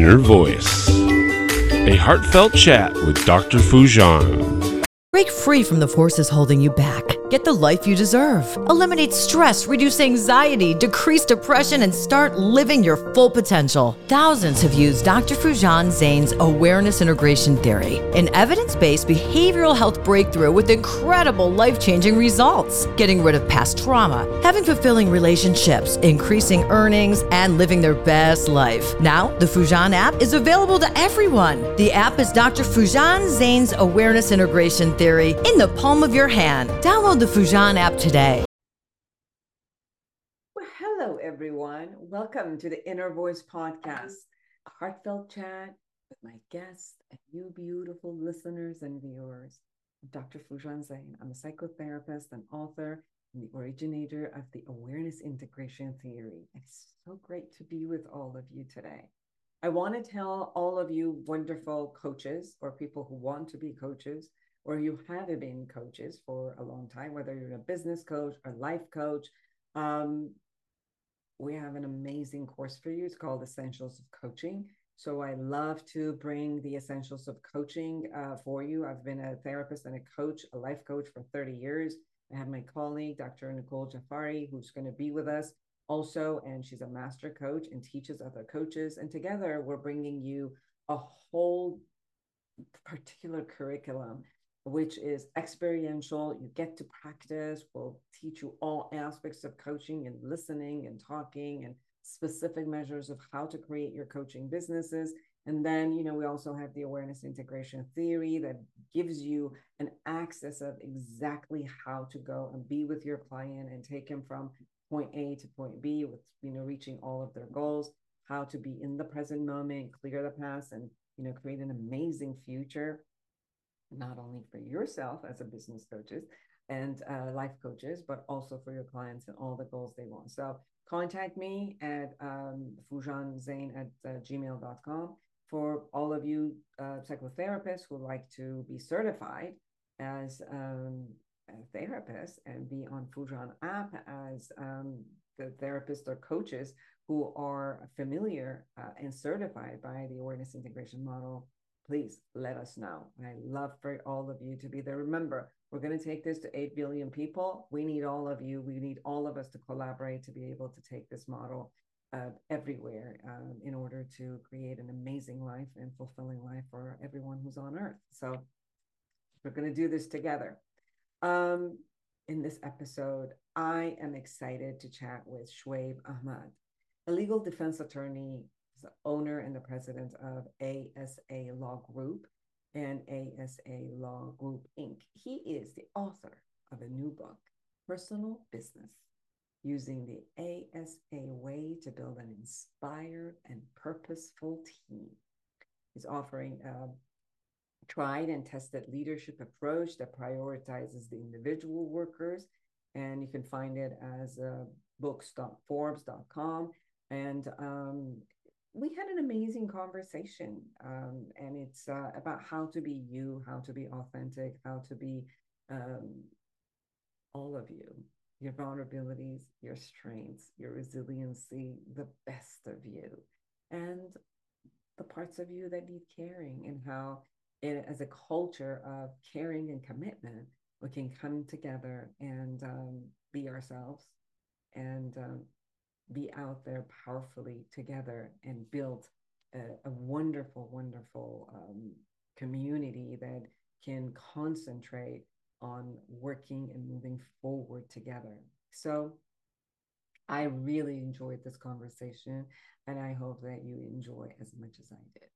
Inner Voice, a heartfelt chat with Dr. Foojan. Break free from the forces holding you back. Get the life you deserve. Eliminate stress, reduce anxiety, decrease depression, and start living your full potential. Thousands have used Dr. Foojan Zeine's awareness integration theory, an evidence based behavioral health breakthrough with incredible life changing results. Getting rid of past trauma, having fulfilling relationships, increasing earnings, and living their best life. Now, the Foojan app is available to everyone. The app is Dr. Foojan Zeine's awareness integration theory in the palm of your hand. Download the Foojan app today. Well, hello, everyone. Welcome to the Inner Voice Podcast, a heartfelt chat with my guests and you beautiful listeners and viewers. I'm Dr. Foojan Zeine. I'm a psychotherapist and author and the originator of the Awareness Integration Theory. It's so great to be with all of you today. I want to tell all of you wonderful coaches or people who want to be coaches or you have been coaches for a long time, whether you're a business coach or life coach, um, we have an amazing course for you. It's called Essentials of Coaching. So I love to bring the essentials of coaching uh, for you. I've been a therapist and a coach, a life coach for 30 years. I have my colleague, Dr. Nicole Jafari, who's going to be with us also, and she's a master coach and teaches other coaches. And together, we're bringing you a whole particular curriculum which is experiential. You get to practice. We'll teach you all aspects of coaching and listening and talking and specific measures of how to create your coaching businesses. And then, you know, we also have the awareness integration theory that gives you an access of exactly how to go and be with your client and take him from point A to point B with, you know, reaching all of their goals, how to be in the present moment, clear the past, and, you know, create an amazing future not only for yourself as a business coaches and uh, life coaches, but also for your clients and all the goals they want. So contact me at um, foojanzeine at uh, gmail.com for all of you uh, psychotherapists who like to be certified as um, a therapist and be on Foojan app as um, the therapists or coaches who are familiar uh, and certified by the awareness integration model please let us know. I love for all of you to be there. Remember, we're going to take this to 8 billion people. We need all of you. We need all of us to collaborate to be able to take this model uh, everywhere um, in order to create an amazing life and fulfilling life for everyone who's on earth. So we're going to do this together. Um, in this episode, I am excited to chat with Shuaib Ahmed, a legal defense attorney the owner and the president of ASA Law Group and ASA Law Group Inc. He is the author of a new book, Personal Business Using the ASA Way to Build an Inspired and Purposeful Team. He's offering a tried and tested leadership approach that prioritizes the individual workers. And you can find it as uh, books.forbes.com. And um, we had an amazing conversation um, and it's uh, about how to be you how to be authentic how to be um, all of you your vulnerabilities your strengths your resiliency the best of you and the parts of you that need caring and how it, as a culture of caring and commitment we can come together and um, be ourselves and um, be out there powerfully together and build a, a wonderful, wonderful um, community that can concentrate on working and moving forward together. So I really enjoyed this conversation, and I hope that you enjoy as much as I did.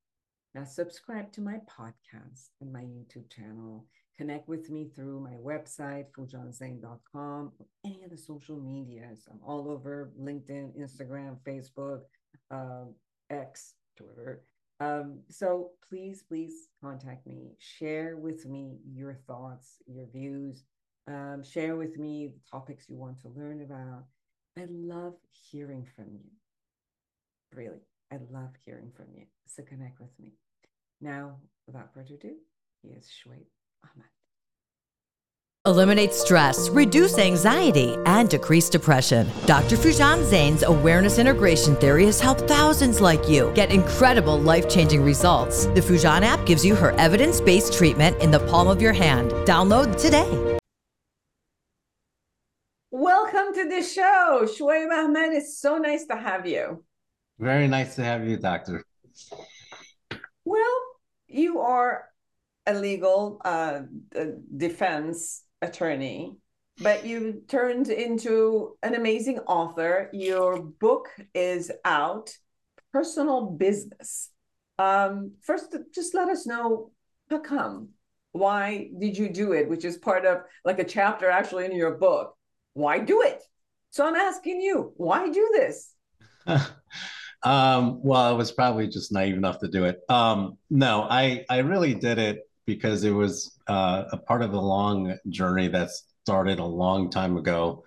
Now, subscribe to my podcast and my YouTube channel Connect with me through my website, foojanzeine.com, or any of the social medias. I'm all over LinkedIn, Instagram, Facebook, um, X, Twitter. Um, so please, please contact me. Share with me your thoughts, your views. Um, share with me the topics you want to learn about. I love hearing from you. Really, I love hearing from you. So connect with me. Now, without further ado, here's Ahmed. Eliminate stress, reduce anxiety, and decrease depression. Dr. Foojan Zeine's awareness integration theory has helped thousands like you get incredible life changing results. The Foojan app gives you her evidence based treatment in the palm of your hand. Download today. Welcome to the show. Shuaib Ahmed, it's so nice to have you. Very nice to have you, Doctor. Well, you are a legal uh, defense attorney, but you turned into an amazing author. Your book is out, Personal Business. Um, first, just let us know how come. Why did you do it? Which is part of like a chapter actually in your book. Why do it? So I'm asking you, why do this? um, well, I was probably just naive enough to do it. Um, no, I I really did it because it was uh, a part of a long journey that started a long time ago.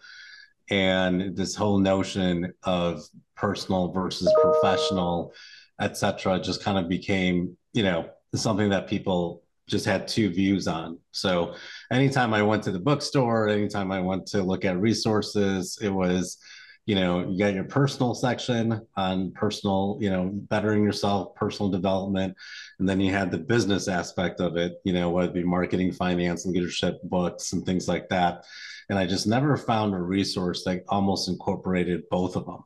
And this whole notion of personal versus professional, et cetera, just kind of became, you know, something that people just had two views on. So anytime I went to the bookstore, anytime I went to look at resources, it was, you know, you got your personal section on personal, you know, bettering yourself, personal development. And then you had the business aspect of it, you know, whether it be marketing, finance, leadership books and things like that. And I just never found a resource that almost incorporated both of them.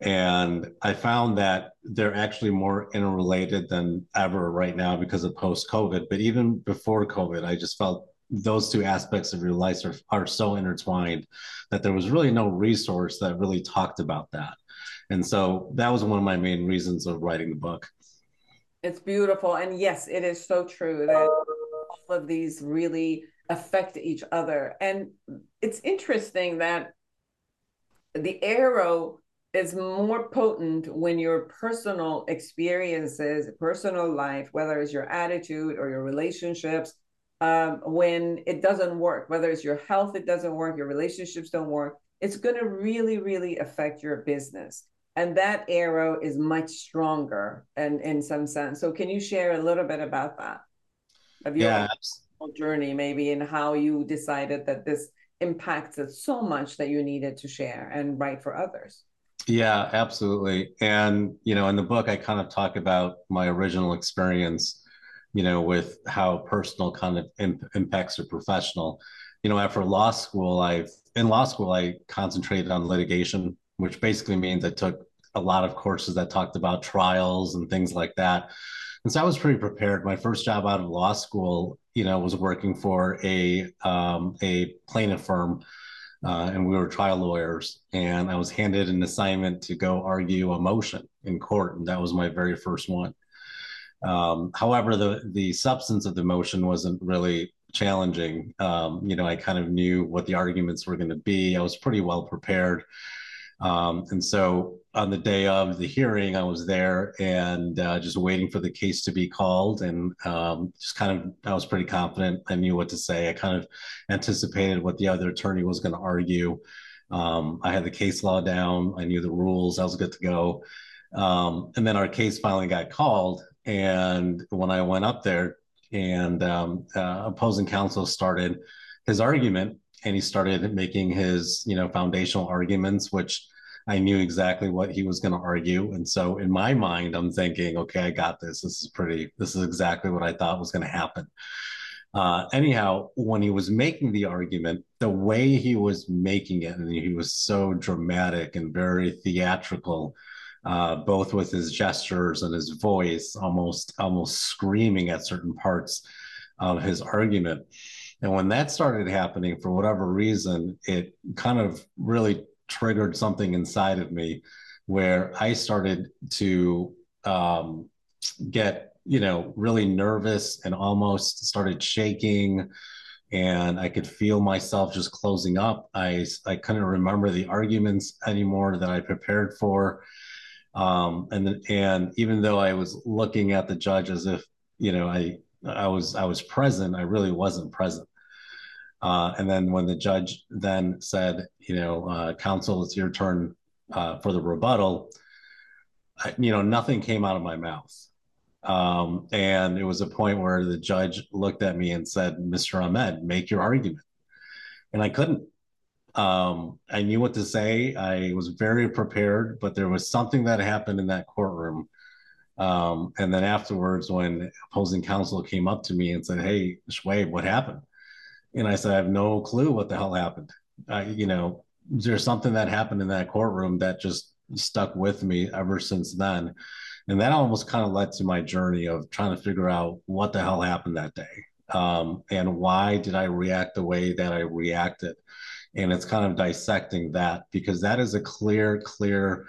And I found that they're actually more interrelated than ever right now because of post COVID. But even before COVID, I just felt those two aspects of your life are, are so intertwined that there was really no resource that really talked about that. And so that was one of my main reasons of writing the book. It's beautiful. And yes, it is so true that all of these really affect each other. And it's interesting that the arrow is more potent when your personal experiences, personal life, whether it's your attitude or your relationships, um, when it doesn't work, whether it's your health, it doesn't work, your relationships don't work, it's going to really, really affect your business. And that arrow is much stronger and in some sense. So, can you share a little bit about that? Of your yeah. journey, maybe, and how you decided that this impacted so much that you needed to share and write for others? Yeah, absolutely. And, you know, in the book, I kind of talk about my original experience you know, with how personal kind of imp- impacts are professional. You know, after law school, I've in law school I concentrated on litigation, which basically means I took a lot of courses that talked about trials and things like that. And so I was pretty prepared. My first job out of law school, you know, was working for a um, a plaintiff firm, uh, and we were trial lawyers. And I was handed an assignment to go argue a motion in court, and that was my very first one. Um, however, the the substance of the motion wasn't really challenging. Um, you know, I kind of knew what the arguments were going to be. I was pretty well prepared. Um, and so on the day of the hearing, I was there and uh, just waiting for the case to be called. And um, just kind of, I was pretty confident. I knew what to say. I kind of anticipated what the other attorney was going to argue. Um, I had the case law down. I knew the rules. I was good to go. Um, and then our case finally got called. And when I went up there, and um, uh, opposing counsel started his argument, and he started making his you know foundational arguments, which I knew exactly what he was going to argue. And so in my mind, I'm thinking, okay, I got this. This is pretty. This is exactly what I thought was going to happen. Uh, anyhow, when he was making the argument, the way he was making it, and he was so dramatic and very theatrical uh, both with his gestures and his voice, almost almost screaming at certain parts of his argument. And when that started happening, for whatever reason, it kind of really triggered something inside of me where I started to um, get, you know, really nervous and almost started shaking. And I could feel myself just closing up. I, I couldn't remember the arguments anymore that I prepared for. Um, and and even though I was looking at the judge as if you know I I was I was present, I really wasn't present. Uh, and then when the judge then said, you know, uh, counsel, it's your turn uh, for the rebuttal. I, you know, nothing came out of my mouth. Um, and it was a point where the judge looked at me and said, Mr. Ahmed, make your argument. and I couldn't. Um, I knew what to say. I was very prepared, but there was something that happened in that courtroom. Um, and then afterwards, when opposing counsel came up to me and said, "Hey, Shuaib, what happened?" and I said, "I have no clue what the hell happened." I, you know, there's something that happened in that courtroom that just stuck with me ever since then. And that almost kind of led to my journey of trying to figure out what the hell happened that day um, and why did I react the way that I reacted. And it's kind of dissecting that because that is a clear, clear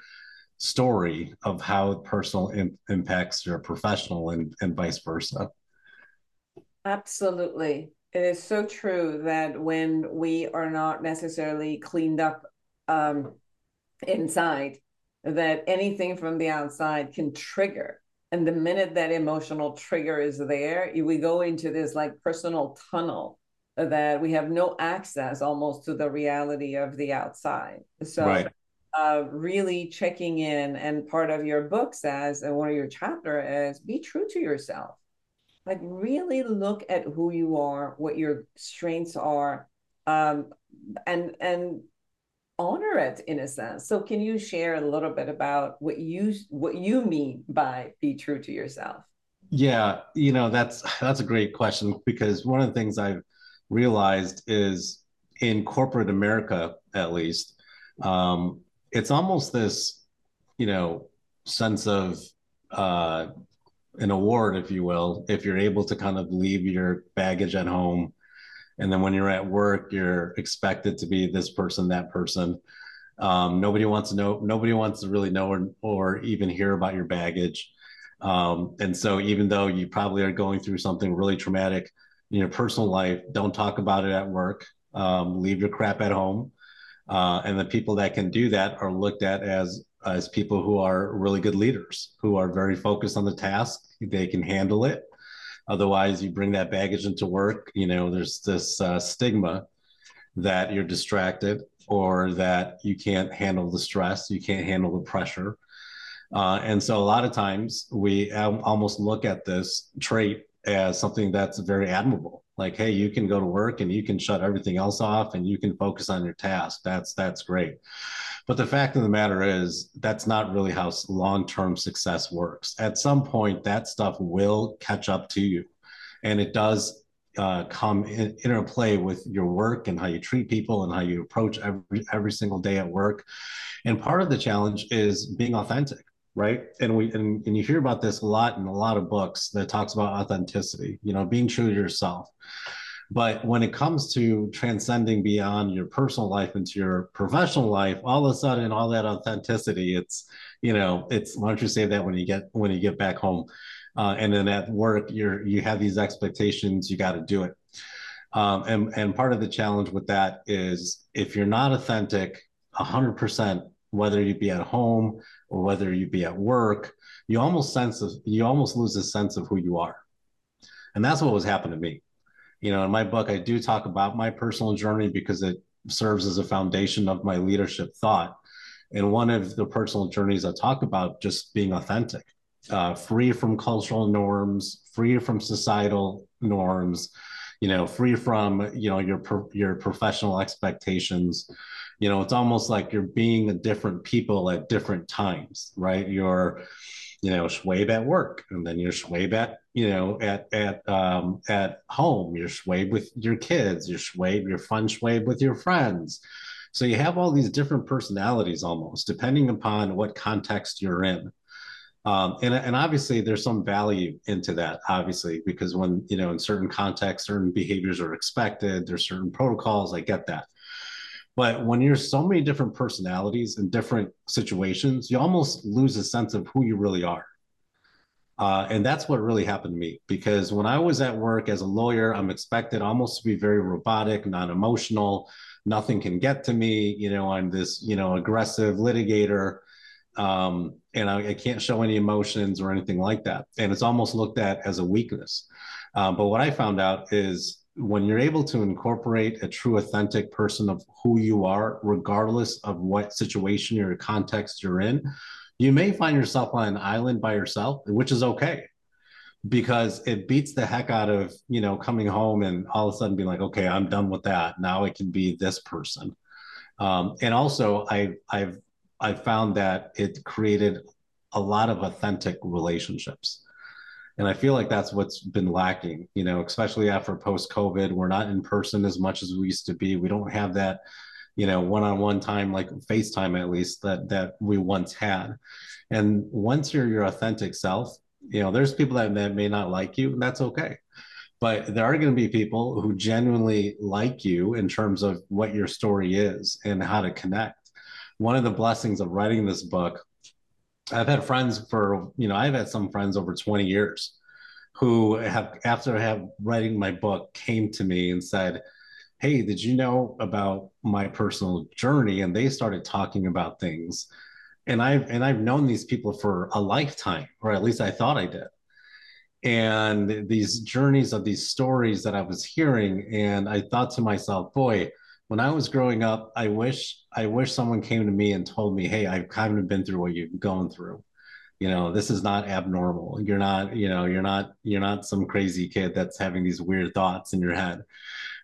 story of how personal impacts your professional and, and vice versa. Absolutely. It is so true that when we are not necessarily cleaned up um, inside, that anything from the outside can trigger. And the minute that emotional trigger is there, we go into this like personal tunnel that we have no access almost to the reality of the outside. So, right. uh, really checking in, and part of your book says, and one of your chapter is be true to yourself. Like, really look at who you are, what your strengths are, um, and and honor it in a sense. So can you share a little bit about what you what you mean by be true to yourself? Yeah, you know, that's that's a great question because one of the things I've realized is in corporate America at least, um, it's almost this, you know, sense of uh, an award, if you will, if you're able to kind of leave your baggage at home. And then when you're at work you're expected to be this person that person. Um, nobody wants to know nobody wants to really know or, or even hear about your baggage. Um, and so even though you probably are going through something really traumatic your personal life don't talk about it at work um, leave your crap at home uh, and the people that can do that are looked at as as people who are really good leaders who are very focused on the task they can handle it Otherwise, you bring that baggage into work. You know, there's this uh, stigma that you're distracted or that you can't handle the stress, you can't handle the pressure. Uh, and so a lot of times we almost look at this trait as something that's very admirable. Like, hey, you can go to work and you can shut everything else off and you can focus on your task. That's that's great. But the fact of the matter is, that's not really how long term success works. At some point, that stuff will catch up to you. And it does uh, come in interplay with your work and how you treat people and how you approach every, every single day at work. And part of the challenge is being authentic right? And we and, and you hear about this a lot in a lot of books that talks about authenticity you know being true to yourself. But when it comes to transcending beyond your personal life into your professional life, all of a sudden, all that authenticity, it's, you know, it's why don't you say that when you get when you get back home, uh, and then at work, you're you have these expectations, you got to do it. Um, and and part of the challenge with that is if you're not authentic, hundred percent, whether you be at home or whether you be at work, you almost sense of, you almost lose a sense of who you are, and that's what was happening to me. You know in my book i do talk about my personal journey because it serves as a foundation of my leadership thought. And one of the personal journeys i talk about just being authentic uh, free from cultural norms free from societal norms you know free from you know your your professional expectations you know it's almost like you're being a different people at different times right you're you know, Shuaib at work, and then you're Shuaib at, you know, at at um, at home. You're Shuaib with your kids. You're Shuaib, you're fun Shuaib with your friends. So you have all these different personalities almost, depending upon what context you're in. Um, and, and obviously there's some value into that, obviously, because when, you know, in certain contexts, certain behaviors are expected, there's certain protocols, I get that. But when you're so many different personalities in different situations, you almost lose a sense of who you really are. Uh, and that's what really happened to me because when I was at work as a lawyer, I'm expected almost to be very robotic, non emotional. Nothing can get to me. You know, I'm this, you know, aggressive litigator. Um, and I, I, can't show any emotions or anything like that. And it's almost looked at as a weakness. Um, but what I found out is when you're able to incorporate a true authentic person of who you are regardless of what situation or context you're in you may find yourself on an island by yourself which is okay. Because it beats the heck out of you know coming home and all of a sudden being like okay i'm done with that. Now i can be this person. Um, and also i i've i've found that it created a lot of authentic relationships and i feel like that's what's been lacking you know especially after post covid we're not in person as much as we used to be. We don't have that you know one-on-one time like facetime at least that that we once had. And once you're your authentic self you know there's people that, that may not like you and that's okay. But there are going to be people who genuinely like you in terms of what your story is and how to connect. One of the blessings of writing this book i've had friends for you know i've had some friends over 20 years who have after have writing my book came to me and said hey did you know about my personal journey and they started talking about things and I've and I've known these people for a lifetime, or at least I thought I did. And these journeys of these stories that I was hearing, and I thought to myself, boy, when I was growing up, I wish I wish someone came to me and told me, hey, I've kind of been through what you've gone through. You know, this is not abnormal. You're not, you know, you're not, you're not some crazy kid that's having these weird thoughts in your head.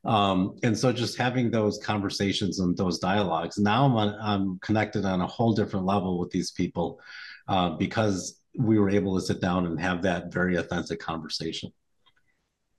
Um, and so just having those conversations and those dialogues, now I'm, on, I'm connected on a whole different level with these people uh, because we were able to sit down and have that very authentic conversation.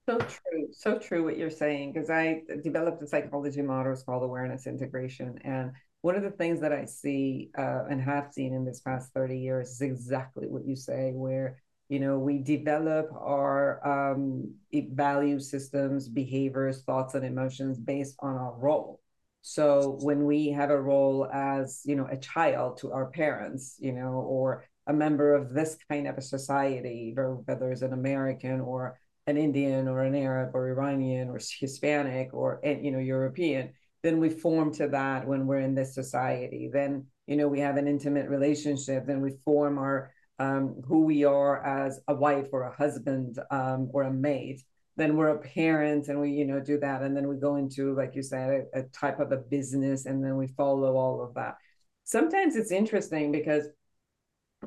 So true, so true what you're saying, because I developed a psychology model it's called awareness integration. And one of the things that I see uh, and have seen in this past 30 years is exactly what you say, where you know we develop our um, value systems behaviors thoughts and emotions based on our role so when we have a role as you know a child to our parents you know or a member of this kind of a society whether it's an american or an indian or an arab or iranian or hispanic or you know european then we form to that when we're in this society. Then you know we have an intimate relationship then we form our um, who we are as a wife or a husband um, or a mate. Then we're a parent and we you know do that and then we go into like you said a, a type of a business and then we follow all of that. Sometimes it's interesting because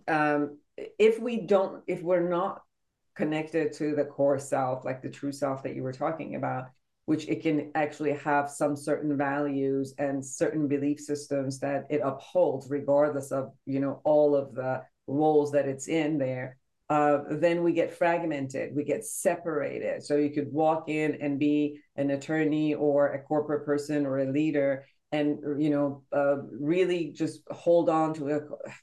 um, if we don't if we're not connected to the core self like the true self that you were talking about which it can actually have some certain values and certain belief systems that it upholds regardless of you know all of the roles that it's in there, uh, then we get fragmented, we get separated. So you could walk in and be an attorney or a corporate person or a leader and you know uh, really just hold on to a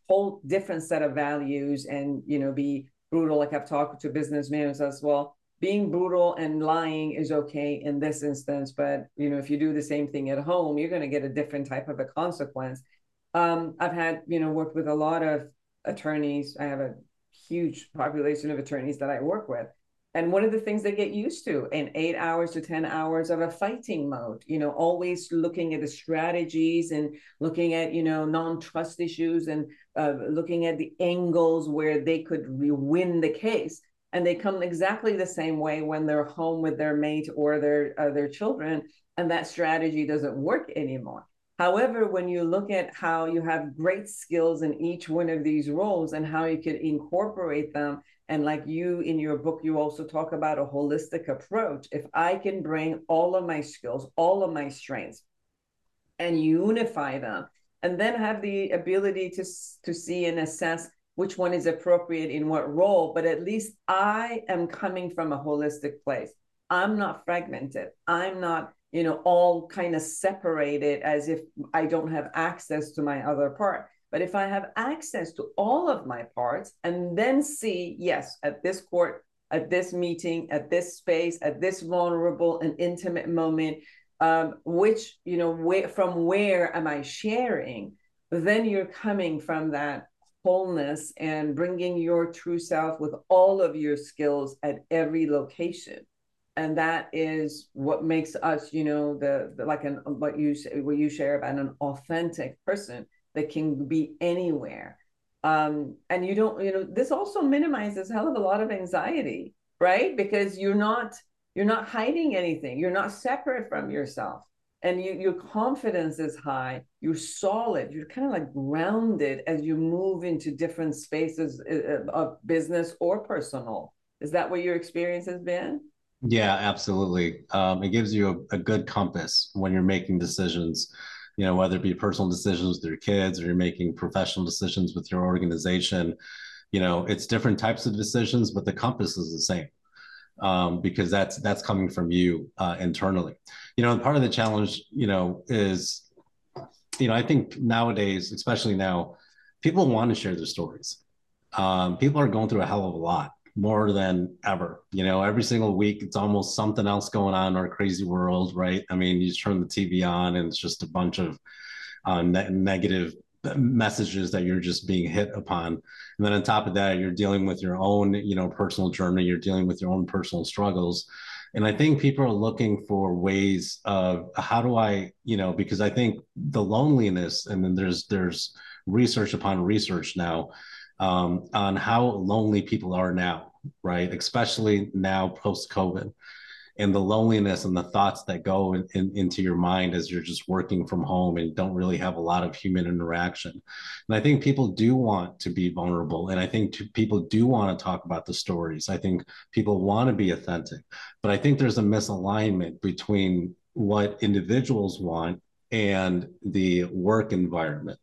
whole different set of values and you know be brutal like i've talked to businessmen as well being brutal and lying is okay in this instance but you know if you do the same thing at home you're going to get a different type of a consequence um, i've had you know worked with a lot of attorneys. I have a huge population of attorneys that I work with. And one of the things they get used to in eight hours to 10 hours of a fighting mode, you know, always looking at the strategies and looking at, you know, non trust issues and uh, looking at the angles where they could win the case. And they come exactly the same way when they're home with their mate or their, uh, their children. And that strategy doesn't work anymore. However, when you look at how you have great skills in each one of these roles and how you could incorporate them, and like you in your book, you also talk about a holistic approach. If I can bring all of my skills, all of my strengths, and unify them, and then have the ability to, to see and assess which one is appropriate in what role, but at least I am coming from a holistic place. I'm not fragmented. I'm not you know, all kind of separated as if I don't have access to my other part. But if I have access to all of my parts and then see, yes, at this court, at this meeting, at this space, at this vulnerable and intimate moment, um, which, you know, where, from where am I sharing? Then you're coming from that wholeness and bringing your true self with all of your skills at every location and that is what makes us you know the, the like an what you what you share about an authentic person that can be anywhere. Um and you don't you know this also minimizes hell of a lot of anxiety right? Because you're not you're not hiding anything. You're not separate from yourself. And you, your confidence is high. You're solid. You're kind of like grounded as you move into different spaces uh, uh, of business or personal. Is that what your experience has been? Yeah, absolutely. Um, it gives you a, a, good compass when you're making decisions, you know, whether it be personal decisions with your kids or you're making professional decisions with your organization. You know, it's different types of decisions, but the compass is the same um, because that's that's coming from you uh, internally. You know, and part of the challenge, you know, is, you know, I think nowadays, especially now, people want to share their stories. Um, people are going through a hell of a lot more than ever. You know, every single week it's almost something else going on in our crazy world, right? I mean, you turn the TV on and it's just a bunch of uh, ne- negative messages that you're just being hit upon. And then on top of that, you're dealing with your own, you know, personal journey, you're dealing with your own personal struggles. And I think people are looking for ways of how do I, you know, because I think the loneliness, and then there's there's research upon research now um, on how lonely people are now, right? Especially now post COVID, and the loneliness and the thoughts that go in, in, into your mind as you're just working from home and don't really have a lot of human interaction. And I think people do want to be vulnerable, and I think people do want to talk about the stories. I think people want to be authentic, but I think there's a misalignment between what individuals want and the work environment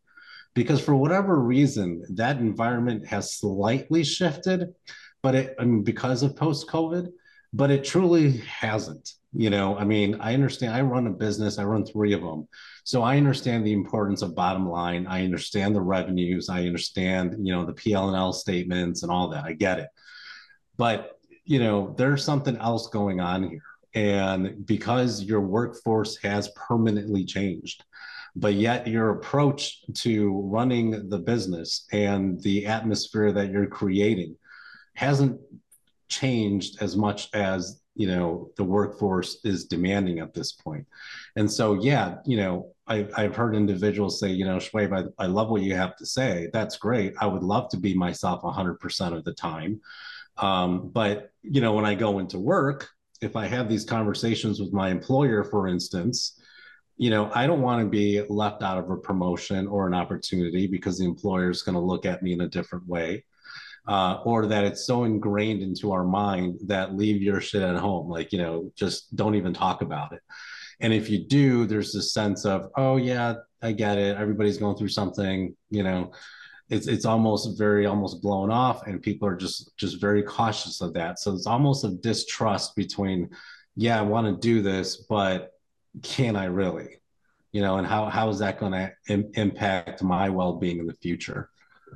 because for whatever reason that environment has slightly shifted but it I mean, because of post covid but it truly hasn't you know? I mean i understand i run a business i run three of them so i understand the importance of bottom line i understand the revenues i understand you know the P&L statements and all that i get it. But you know there's something else going on here and because your workforce has permanently changed but yet your approach to running the business and the atmosphere that you're creating hasn't changed as much as you know the workforce is demanding at this point. And so yeah you know I, have heard individuals say you know Shuaib, I, I love what you have to say. That's great. I would love to be myself 100% of the time. Um, but you know when i go into work if i have these conversations with my employer for instance you know, I don't want to be left out of a promotion or an opportunity because the employer is going to look at me in a different way. Uh, or that it's so ingrained into our mind that leave your shit at home. Like, you know, just don't even talk about it. And if you do, there's this sense of, oh, yeah, I get it. Everybody's going through something, you know, it's it's almost very almost blown off and people are just just very cautious of that so it's almost a distrust between yeah i want to do this but can I really? You know, and how how is that going to Im- impact my well being in the future?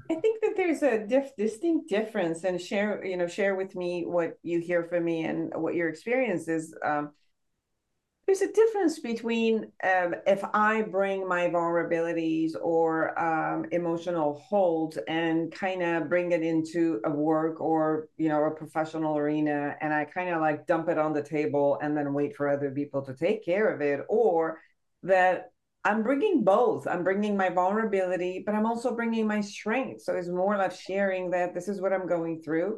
I think that there's a distinct difference, and share you know share with me what you hear from me and what your experience is. Um, there's a difference between um, if I bring my vulnerabilities or um, emotional holds and kind of bring it into a work or you know a professional arena, and I kind of like dump it on the table and then wait for other people to take care of it, or that I'm bringing both. I'm bringing my vulnerability, but I'm also bringing my strength. So it's more like sharing that this is what I'm going through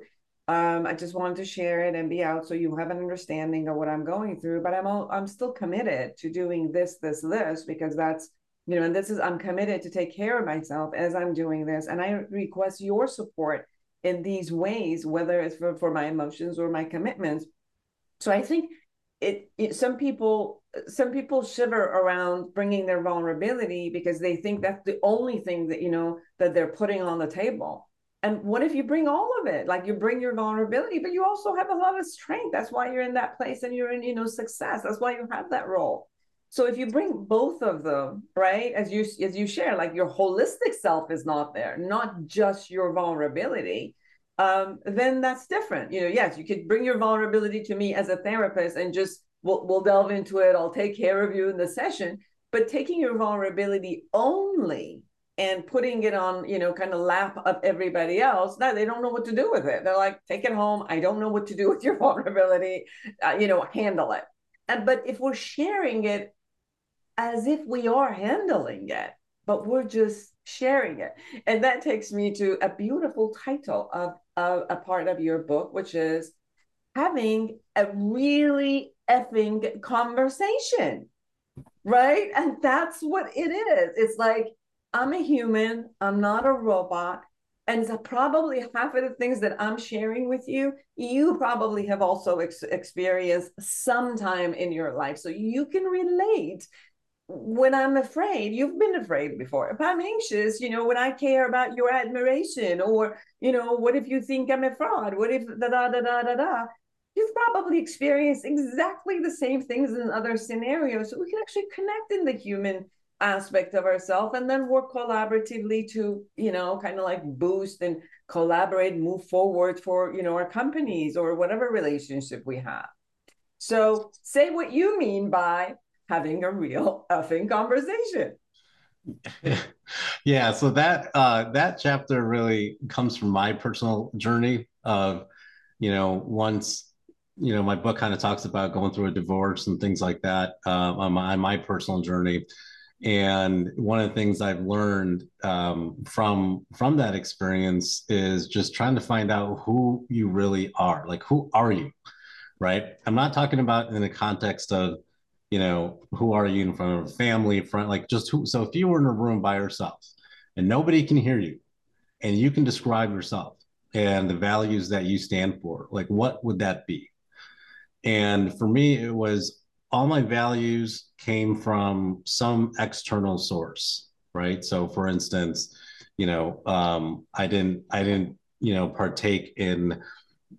um, I just wanted to share it and be out so you have an understanding of what I'm going through. But I'm all, I'm still committed to doing this, this, this because that's you know, and this is I'm committed to take care of myself as I'm doing this, and I request your support in these ways, whether it's for, for my emotions or my commitments. So I think it, it some people some people shiver around bringing their vulnerability because they think that's the only thing that you know that they're putting on the table and what if you bring all of it? Like you bring your vulnerability but you also have a lot of strength. That's why you're in that place and you're in you know success. That's why you have that role. So if you bring both of them right as you as you share like your holistic self is not there not just your vulnerability um, then that's different. You know yes you could bring your vulnerability to me as a therapist and just we'll, we'll delve into it. I'll take care of you in the session. But taking your vulnerability only and putting it on, you know, kind of lap of everybody else. Now they don't know what to do with it. They're like, take it home. I don't know what to do with your vulnerability. Uh, you know, handle it. And but if we're sharing it as if we are handling it, but we're just sharing it, and that takes me to a beautiful title of, of a part of your book, which is having a really effing conversation right and that's what it is it's like I'm a human, I'm not a robot. and probably half of the things that I'm sharing with you, you probably have also ex- experienced sometime in your life. So you can relate when I'm afraid, you've been afraid before. If I'm anxious, you know, when I care about your admiration, or, you know, what if you think I'm a fraud? What if da da da da da da? You've probably experienced exactly the same things in other scenarios. So we can actually connect in the human aspect of ourselves and then work collaboratively to, you know, kind of like boost and collaborate, move forward for, you know, our companies or whatever relationship we have. So say what you mean by having a real effing conversation. yeah, so that uh, that chapter really comes from my personal journey of, you know, once, you know, my book kind of talks about going through a divorce and things like that uh, on, my, on my personal journey. And one of the things I've learned um, from from that experience is just trying to find out who you really are. Like, who are you? Right. I'm not talking about in the context of you know, who are you in front of family, front, like just who. So if you were in a room by yourself and nobody can hear you and you can describe yourself and the values that you stand for, like what would that be? And for me, it was all my values came from some external source, right? So for instance, you know, um, I didn't, I didn't, you know, partake in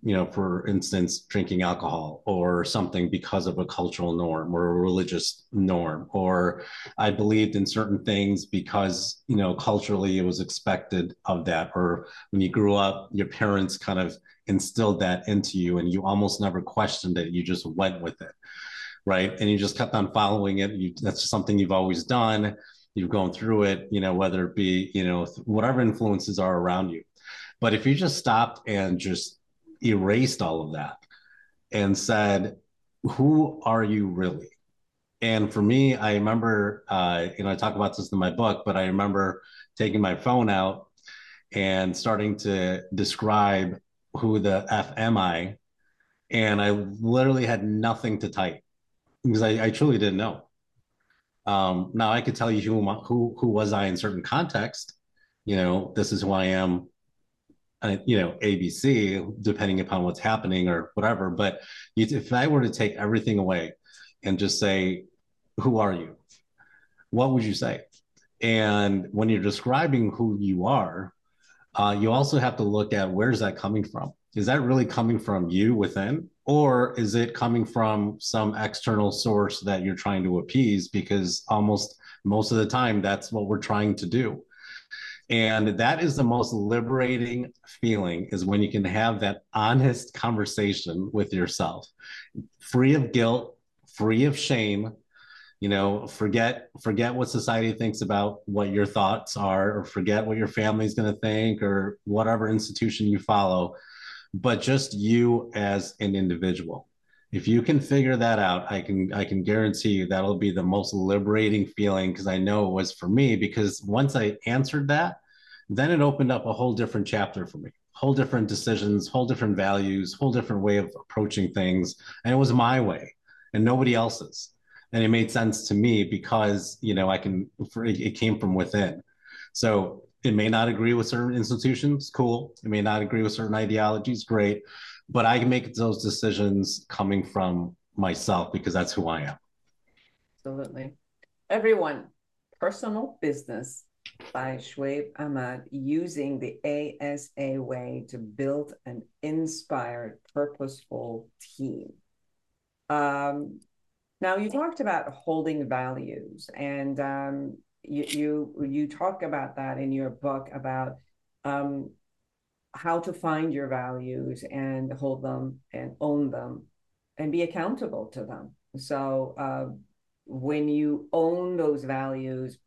you know, for instance, drinking alcohol or something because of a cultural norm or a religious norm, or I believed in certain things because, you know, culturally it was expected of that, or when you grew up, your parents kind of instilled that into you and you almost never questioned it. You just went with it. Right. And you just kept on following it. You, that's something you've always done. You've gone through it, you know, whether it be, you know, whatever influences are around you. But if you just stopped and just erased all of that and said, Who are you really? And for me, I remember, uh, you know, I talk about this in my book, but I remember taking my phone out and starting to describe who the F am I. And I literally had nothing to type because I, I truly didn't know. Um, now I could tell you who, who, who was I in certain context. You know, this is who I am uh, you know abc depending upon what's happening or whatever but if i were to take everything away and just say who are you what would you say and when you're describing who you are uh, you also have to look at where's that coming from is that really coming from you within or is it coming from some external source that you're trying to appease? Because almost most of the time that's what we're trying to do. And that is the most liberating feeling is when you can have that honest conversation with yourself, free of guilt, free of shame. You know, forget forget what society thinks about what your thoughts are, or forget what your family's going to think, or whatever institution you follow, but just you as an individual. If you can figure that out i can i can guarantee you that'll be the most liberating feeling because i know it was for me because once i answered that then it opened up a whole different chapter for me. Whole different decisions whole different values whole different way of approaching things and it was my way and nobody else's. And it made sense to me because you know i can it came from within. So it may not agree with certain institutions cool it may not agree with certain ideologies great but I can make those decisions coming from myself because that's who I am. Absolutely. Everyone, personal business by Shuaib Ahmed using the ASA way to build an inspired, purposeful team. Um, now you talked about holding values, and um, you you talk about that in your book about um, how to find your values and hold them and own them and be accountable to them. So uh, when you own those values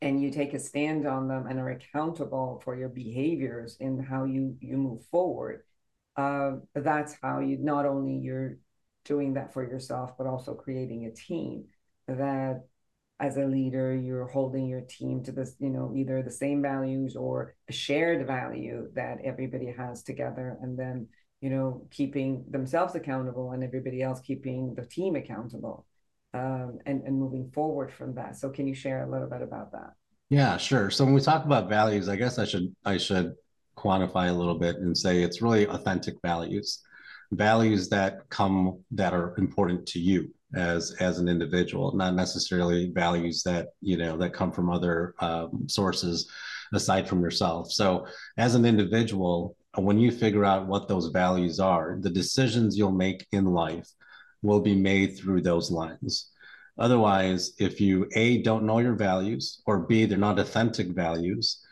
and you take a stand on them and are accountable for your behaviors and how you you move forward, uh, that's how you not only you're doing that for yourself but also creating a team that as a leader you're holding your team to this you know either the same values or a shared value that everybody has together and then you know keeping themselves accountable and everybody else keeping the team accountable um, and and moving forward from that. So can you share a little bit about that? Yeah sure. So when we talk about values i guess i should i should quantify a little bit and say it's really authentic values, values that come that are important to you as as an individual, not necessarily values that you know that come from other um, sources aside from yourself. So as an individual, when you figure out what those values are, the decisions you'll make in life will be made through those lens. Otherwise, if you A, don't know your values, or B, they're not authentic values,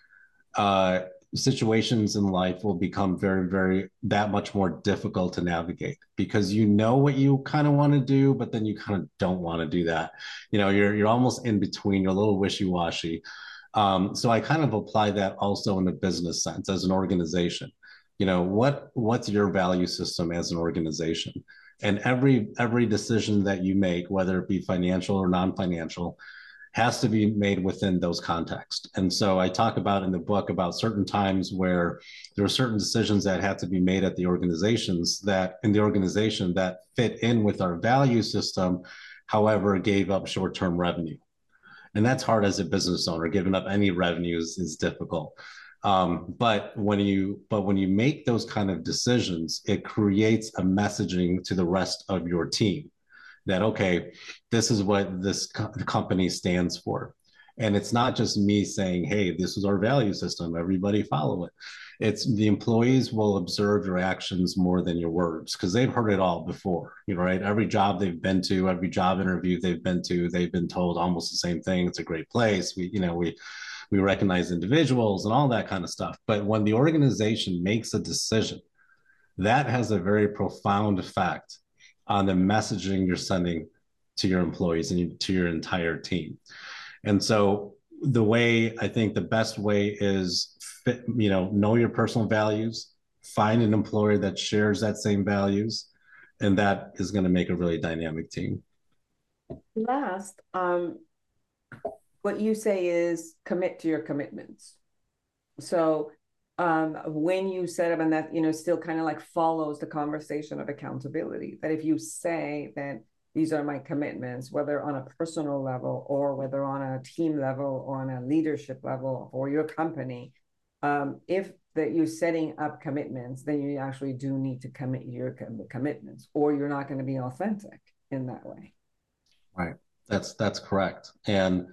uh, situations in life will become very, very that much more difficult to navigate because you know what you kind of want to do, but then you kind of don't want to do that. You know, you're you're almost in between, you're a little wishy-washy. Um, so I kind of apply that also in the business sense as an organization. You know, what what's your value system as an organization? and every every decision that you make whether it be financial or non-financial has to be made within those contexts. And so i talk about in the book about certain times where there are certain decisions that had to be made at the organizations that in the organization that fit in with our value system however gave up short-term revenue. And that's hard as a business owner. Giving up any revenues is difficult. Um, but when you but when you make those kind of decisions, it creates a messaging to the rest of your team that okay, this is what this co- company stands for. And it's not just me saying, hey, this is our value system, everybody follow it. It's the employees will observe your actions more than your words because they've heard it all before, you know, right? Every job they've been to, every job interview they've been to, they've been told almost the same thing. It's a great place. We, you know, we we recognize individuals and all that kind of stuff. But when the organization makes a decision, that has a very profound effect on the messaging you're sending to your employees and to your entire team. And so the way I think the best way is fit, you know, know your personal values, find an employer that shares that same values, and that is going to make a really dynamic team. Last, um, what you say is commit to your commitments. So um, when you set up and that, you know, still kind of like follows the conversation of accountability, that if you say that these are my commitments, whether on a personal level or whether on a team level or on a leadership level or your company, um, if that you're setting up commitments, then you actually do need to commit your com- commitments, or you're not going to be authentic in that way. Right. That's that's correct. And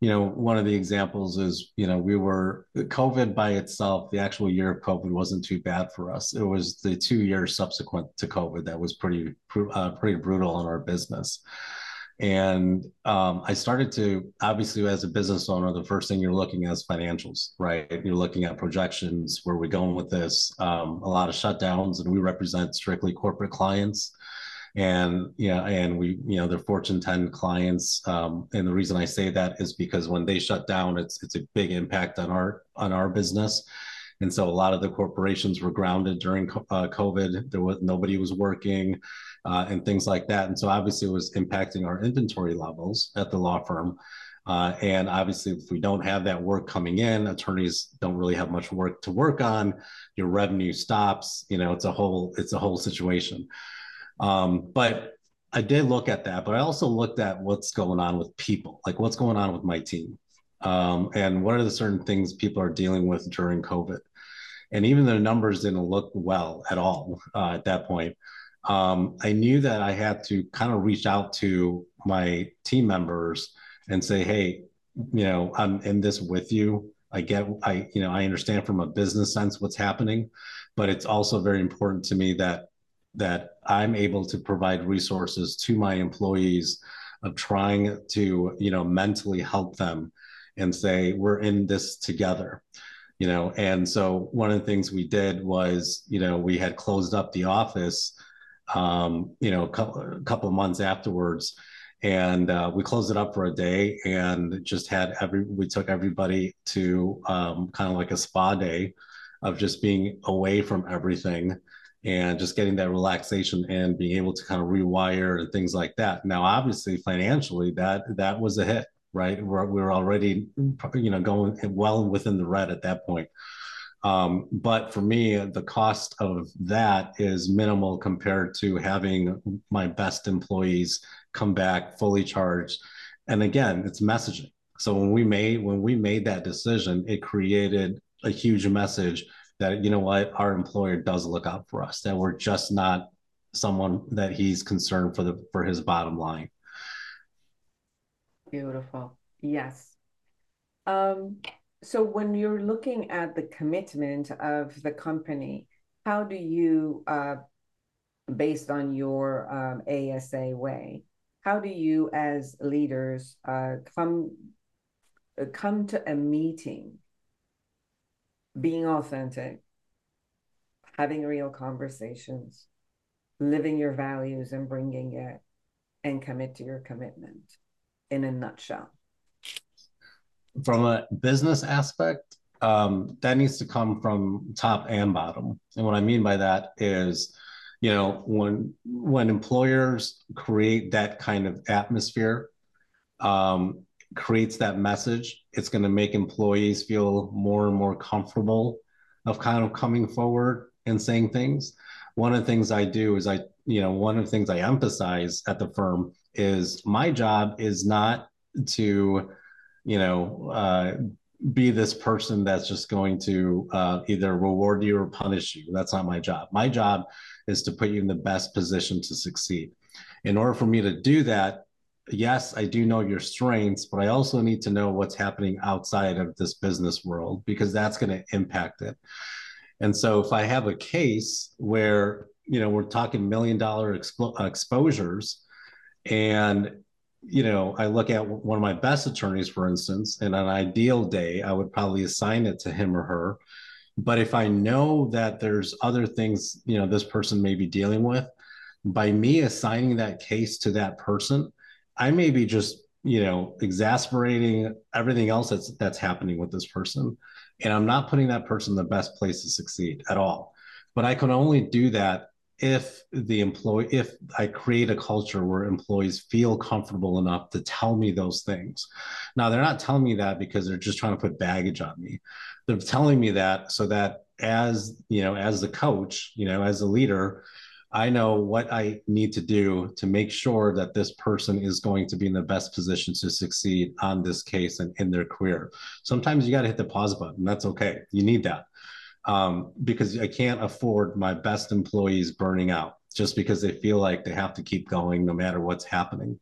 you know, one of the examples is, you know, we were COVID by itself, the actual year of COVID wasn't too bad for us. It was the two years subsequent to COVID that was pretty, uh, pretty brutal on our business. And um, I started to obviously, as a business owner, the first thing you're looking at is financials, right? You're looking at projections, where we're going with this. Um, a lot of shutdowns, and we represent strictly corporate clients and yeah and we you know they're fortune 10 clients um, and the reason i say that is because when they shut down it's it's a big impact on our on our business and so a lot of the corporations were grounded during uh, covid there was nobody was working uh, and things like that and so obviously it was impacting our inventory levels at the law firm uh, and obviously, if we don't have that work coming in, attorneys don't really have much work to work on. Your revenue stops. You know, it's a whole it's a whole situation. Um, but I did look at that, but I also looked at what's going on with people, like what's going on with my team, um, and what are the certain things people are dealing with during COVID. And even though the numbers didn't look well at all uh, at that point. Um, I knew that I had to kind of reach out to my team members and say, "Hey, you know, I'm in this with you. I get, I, you know, I understand from a business sense what's happening, but it's also very important to me that that I'm able to provide resources to my employees of trying to, you know, mentally help them and say, we're in this together. You know, and so one of the things we did was, you know, we had closed up the office, um, you know, a couple, a couple of months afterwards, and uh, we closed it up for a day and just had every we took everybody to um, kind of like a spa day of just being away from everything and just getting that relaxation and being able to kind of rewire and things like that. Now, obviously, financially, that that was a hit, right? We're, we're already, you know, going well within the red at that point. Um, but for me, the cost of that is minimal compared to having my best employees come back fully charged. And again, it's messaging. So when we made when we made that decision, it created a huge message that you know what our employer does look out for us that we're just not someone that he's concerned for the for his bottom line. Beautiful. Yes. Um so when you're looking at the commitment of the company how do you uh based on your um, ASA way how do you as leaders uh, come come to a meeting being authentic having real conversations living your values and bringing it and commit to your commitment in a nutshell. From a business aspect um, that needs to come from top and bottom. And what i mean by that is you know when when employers create that kind of atmosphere um, creates that message it's going to make employees feel more and more comfortable of kind of coming forward and saying things one of the things i do is i you know one of the things i emphasize at the firm is my job is not to you know uh, be this person that's just going to uh, either reward you or punish you. That's not my job. My job is to put you in the best position to succeed. In order for me to do that, yes, I do know your strengths, but I also need to know what's happening outside of this business world because that's going to impact it. And so if I have a case where, you know, we're talking million dollar expo- exposures and you know, I look at one of my best attorneys, for instance, and an ideal day, I would probably assign it to him or her. But if I know that there's other things, you know, this person may be dealing with, by me assigning that case to that person, I may be just, you know, exasperating everything else that's that's happening with this person. And I'm not putting that person in the best place to succeed at all. But I can only do that if the employee if i create a culture where employees feel comfortable enough to tell me those things now they're not telling me that because they're just trying to put baggage on me they're telling me that so that as you know as the coach you know as a leader i know what i need to do to make sure that this person is going to be in the best position to succeed on this case and in their career sometimes you got to hit the pause button that's okay you need that um, because I can't afford my best employees burning out just because they feel like they have to keep going no matter what's happening.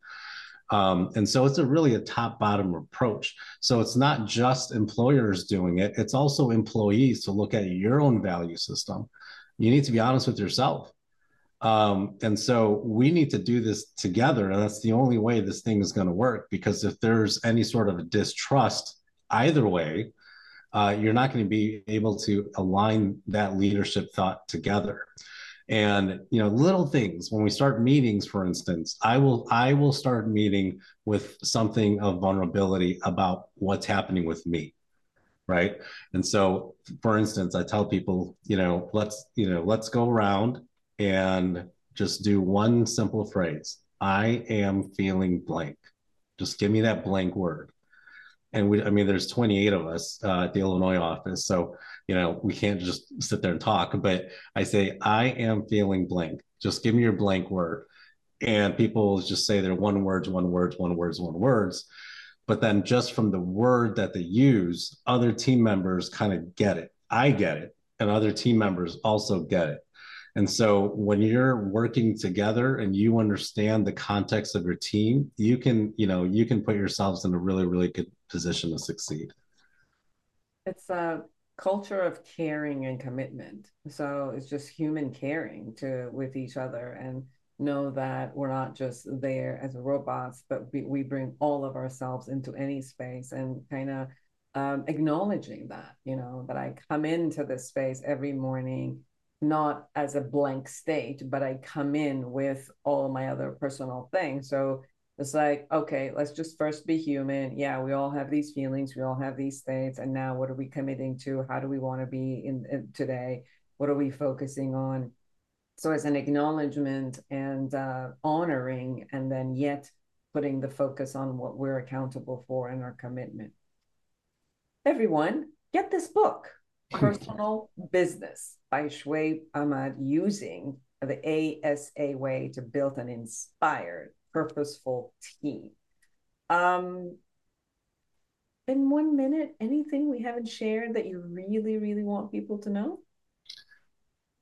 Um, and so it's a really a top bottom approach. So it's not just employers doing it, it's also employees to look at your own value system. You need to be honest with yourself. Um, and so we need to do this together. And that's the only way this thing is going to work because if there's any sort of a distrust either way, uh, you're not going to be able to align that leadership thought together and you know little things when we start meetings for instance i will i will start meeting with something of vulnerability about what's happening with me right and so for instance i tell people you know let's you know let's go around and just do one simple phrase i am feeling blank. Just give me that blank word. And we i mean there's 28 of us uh, at the illinois office so you know we can't just sit there and talk but i say i am feeling blank. Just give me your blank word. And people just say they're one words one words one words one words but then just from the word that they use other team members kind of get it. I get it and other team members also get it and so when you're working together and you understand the context of your team, you can, you know, you can put yourselves in a really, really good position to succeed. It's a culture of caring and commitment. So it's just human caring to with each other and know that we're not just there as robots, but we, we bring all of ourselves into any space and kind of um, acknowledging that, you know, that I come into this space every morning not as a blank state, but I come in with all my other personal things. So it's like, okay, let's just first be human. Yeah, we all have these feelings, we all have these states, and now what are we committing to? How do we want to be in, in today? What are we focusing on? So it's an acknowledgement and uh, honoring, and then yet putting the focus on what we're accountable for and our commitment. Everyone, get this book, Personal Business by Shuaib Ahmed using the ASA way to build an inspired, purposeful team. Um, in one minute, anything we haven't shared that you really, really want people to know?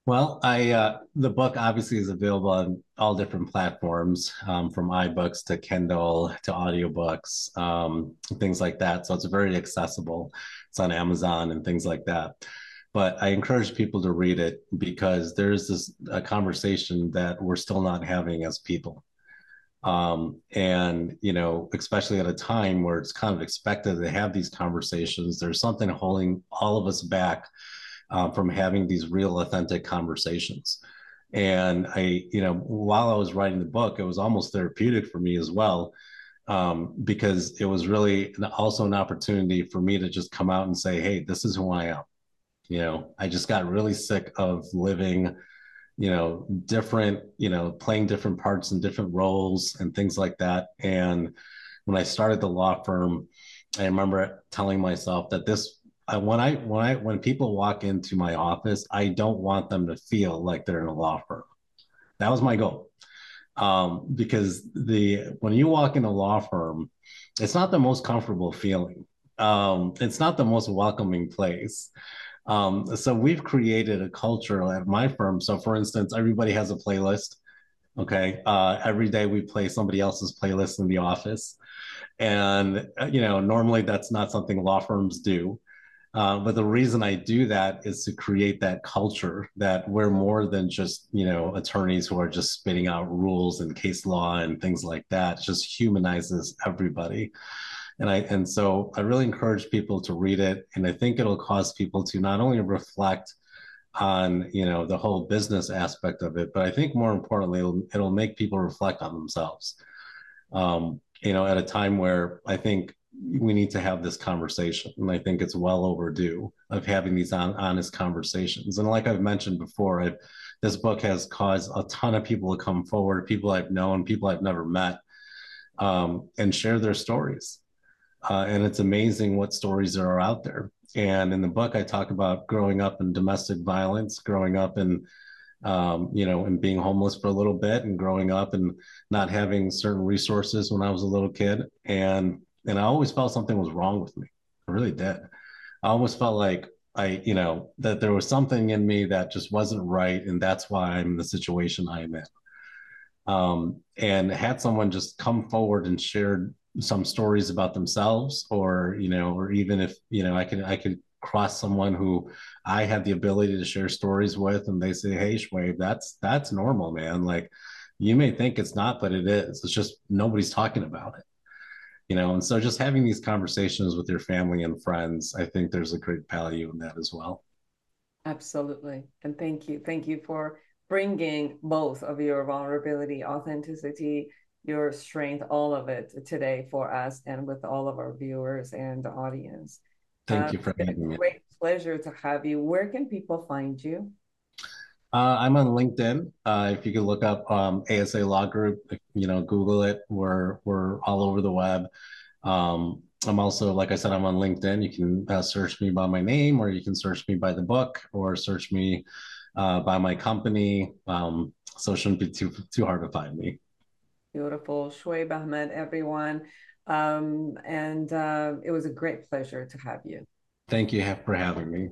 Well, I uh, the book obviously is available on all different platforms, um, from iBooks to Kindle to audiobooks, um, things like that. So it's very accessible. It's on Amazon and things like that. But I encourage people to read it because there's this a conversation that we're still not having as people. Um, and you know, especially at a time where it's kind of expected to have these conversations, there's something holding all of us back um, from having these real authentic conversations and i you know while i was writing the book it was almost therapeutic for me as well um, because it was really also an opportunity for me to just come out and say hey this is who i am. You know i just got really sick of living you know different you know playing different parts and different roles and things like that. And when i started the law firm i remember telling myself that this I, when I when I when people walk into my office, I don't want them to feel like they're in a law firm. That was my goal, um, because the when you walk in a law firm, it's not the most comfortable feeling. Um, it's not the most welcoming place. Um, so we've created a culture at my firm. So, for instance, everybody has a playlist. Okay, uh, every day we play somebody else's playlist in the office, and uh, you know normally that's not something law firms do uh, but the reason I do that is to create that culture that we're more than just, you know, attorneys who are just spitting out rules and case law and things like that. It just humanizes everybody. And I and so I really encourage people to read it. And I think it'll cause people to not only reflect on, you know, the whole business aspect of it, but I think more importantly, it'll, it'll make people reflect on themselves. Um, you know, at a time where I think we need to have this conversation. And I think it's well overdue of having these on, honest conversations. And like I've mentioned before, I've, this book has caused a ton of people to come forward, people I've known, people I've never met, um, and share their stories. Uh, and it's amazing what stories there are out there. And in the book, I talk about growing up in domestic violence, growing up in, um, you know, and being homeless for a little bit, and growing up and not having certain resources when I was a little kid, and and I always felt something was wrong with me. I really did. I almost felt like I, you know, that there was something in me that just wasn't right, and that's why I'm in the situation I'm in. Um, and had someone just come forward and shared some stories about themselves, or you know, or even if you know, I can I could cross someone who I had the ability to share stories with, and they say, "Hey, Shuaib, that's that's normal, man. Like, you may think it's not, but it is. It's just nobody's talking about it." You know and so just having these conversations with your family and friends i think there's a great value in that as well. Absolutely. And thank you thank you for bringing both of your vulnerability authenticity your strength all of it today for us and with all of our viewers and the audience. Thank uh, you for having me. great pleasure to have you. Where can people find you uh, I'm on LinkedIn. Uh, if you could look up um, ASA Law Group, you know, Google it. We're we're all over the web. Um, I'm also, like I said, I'm on LinkedIn. You can uh, search me by my name, or you can search me by the book, or search me uh, by my company. Um, so it shouldn't be too too hard to find me. Beautiful, Shuaib Ahmed, everyone, um, and uh, it was a great pleasure to have you. Thank you for having me.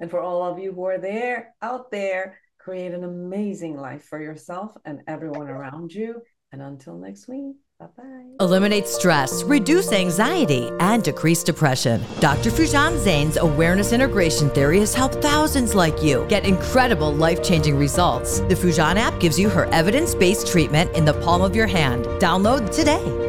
And for all of you who are there, out there, create an amazing life for yourself and everyone around you. And until next week, bye bye. Eliminate stress, reduce anxiety, and decrease depression. Dr. Foojan Zeine's awareness integration theory has helped thousands like you get incredible life changing results. The Foojan app gives you her evidence based treatment in the palm of your hand. Download today.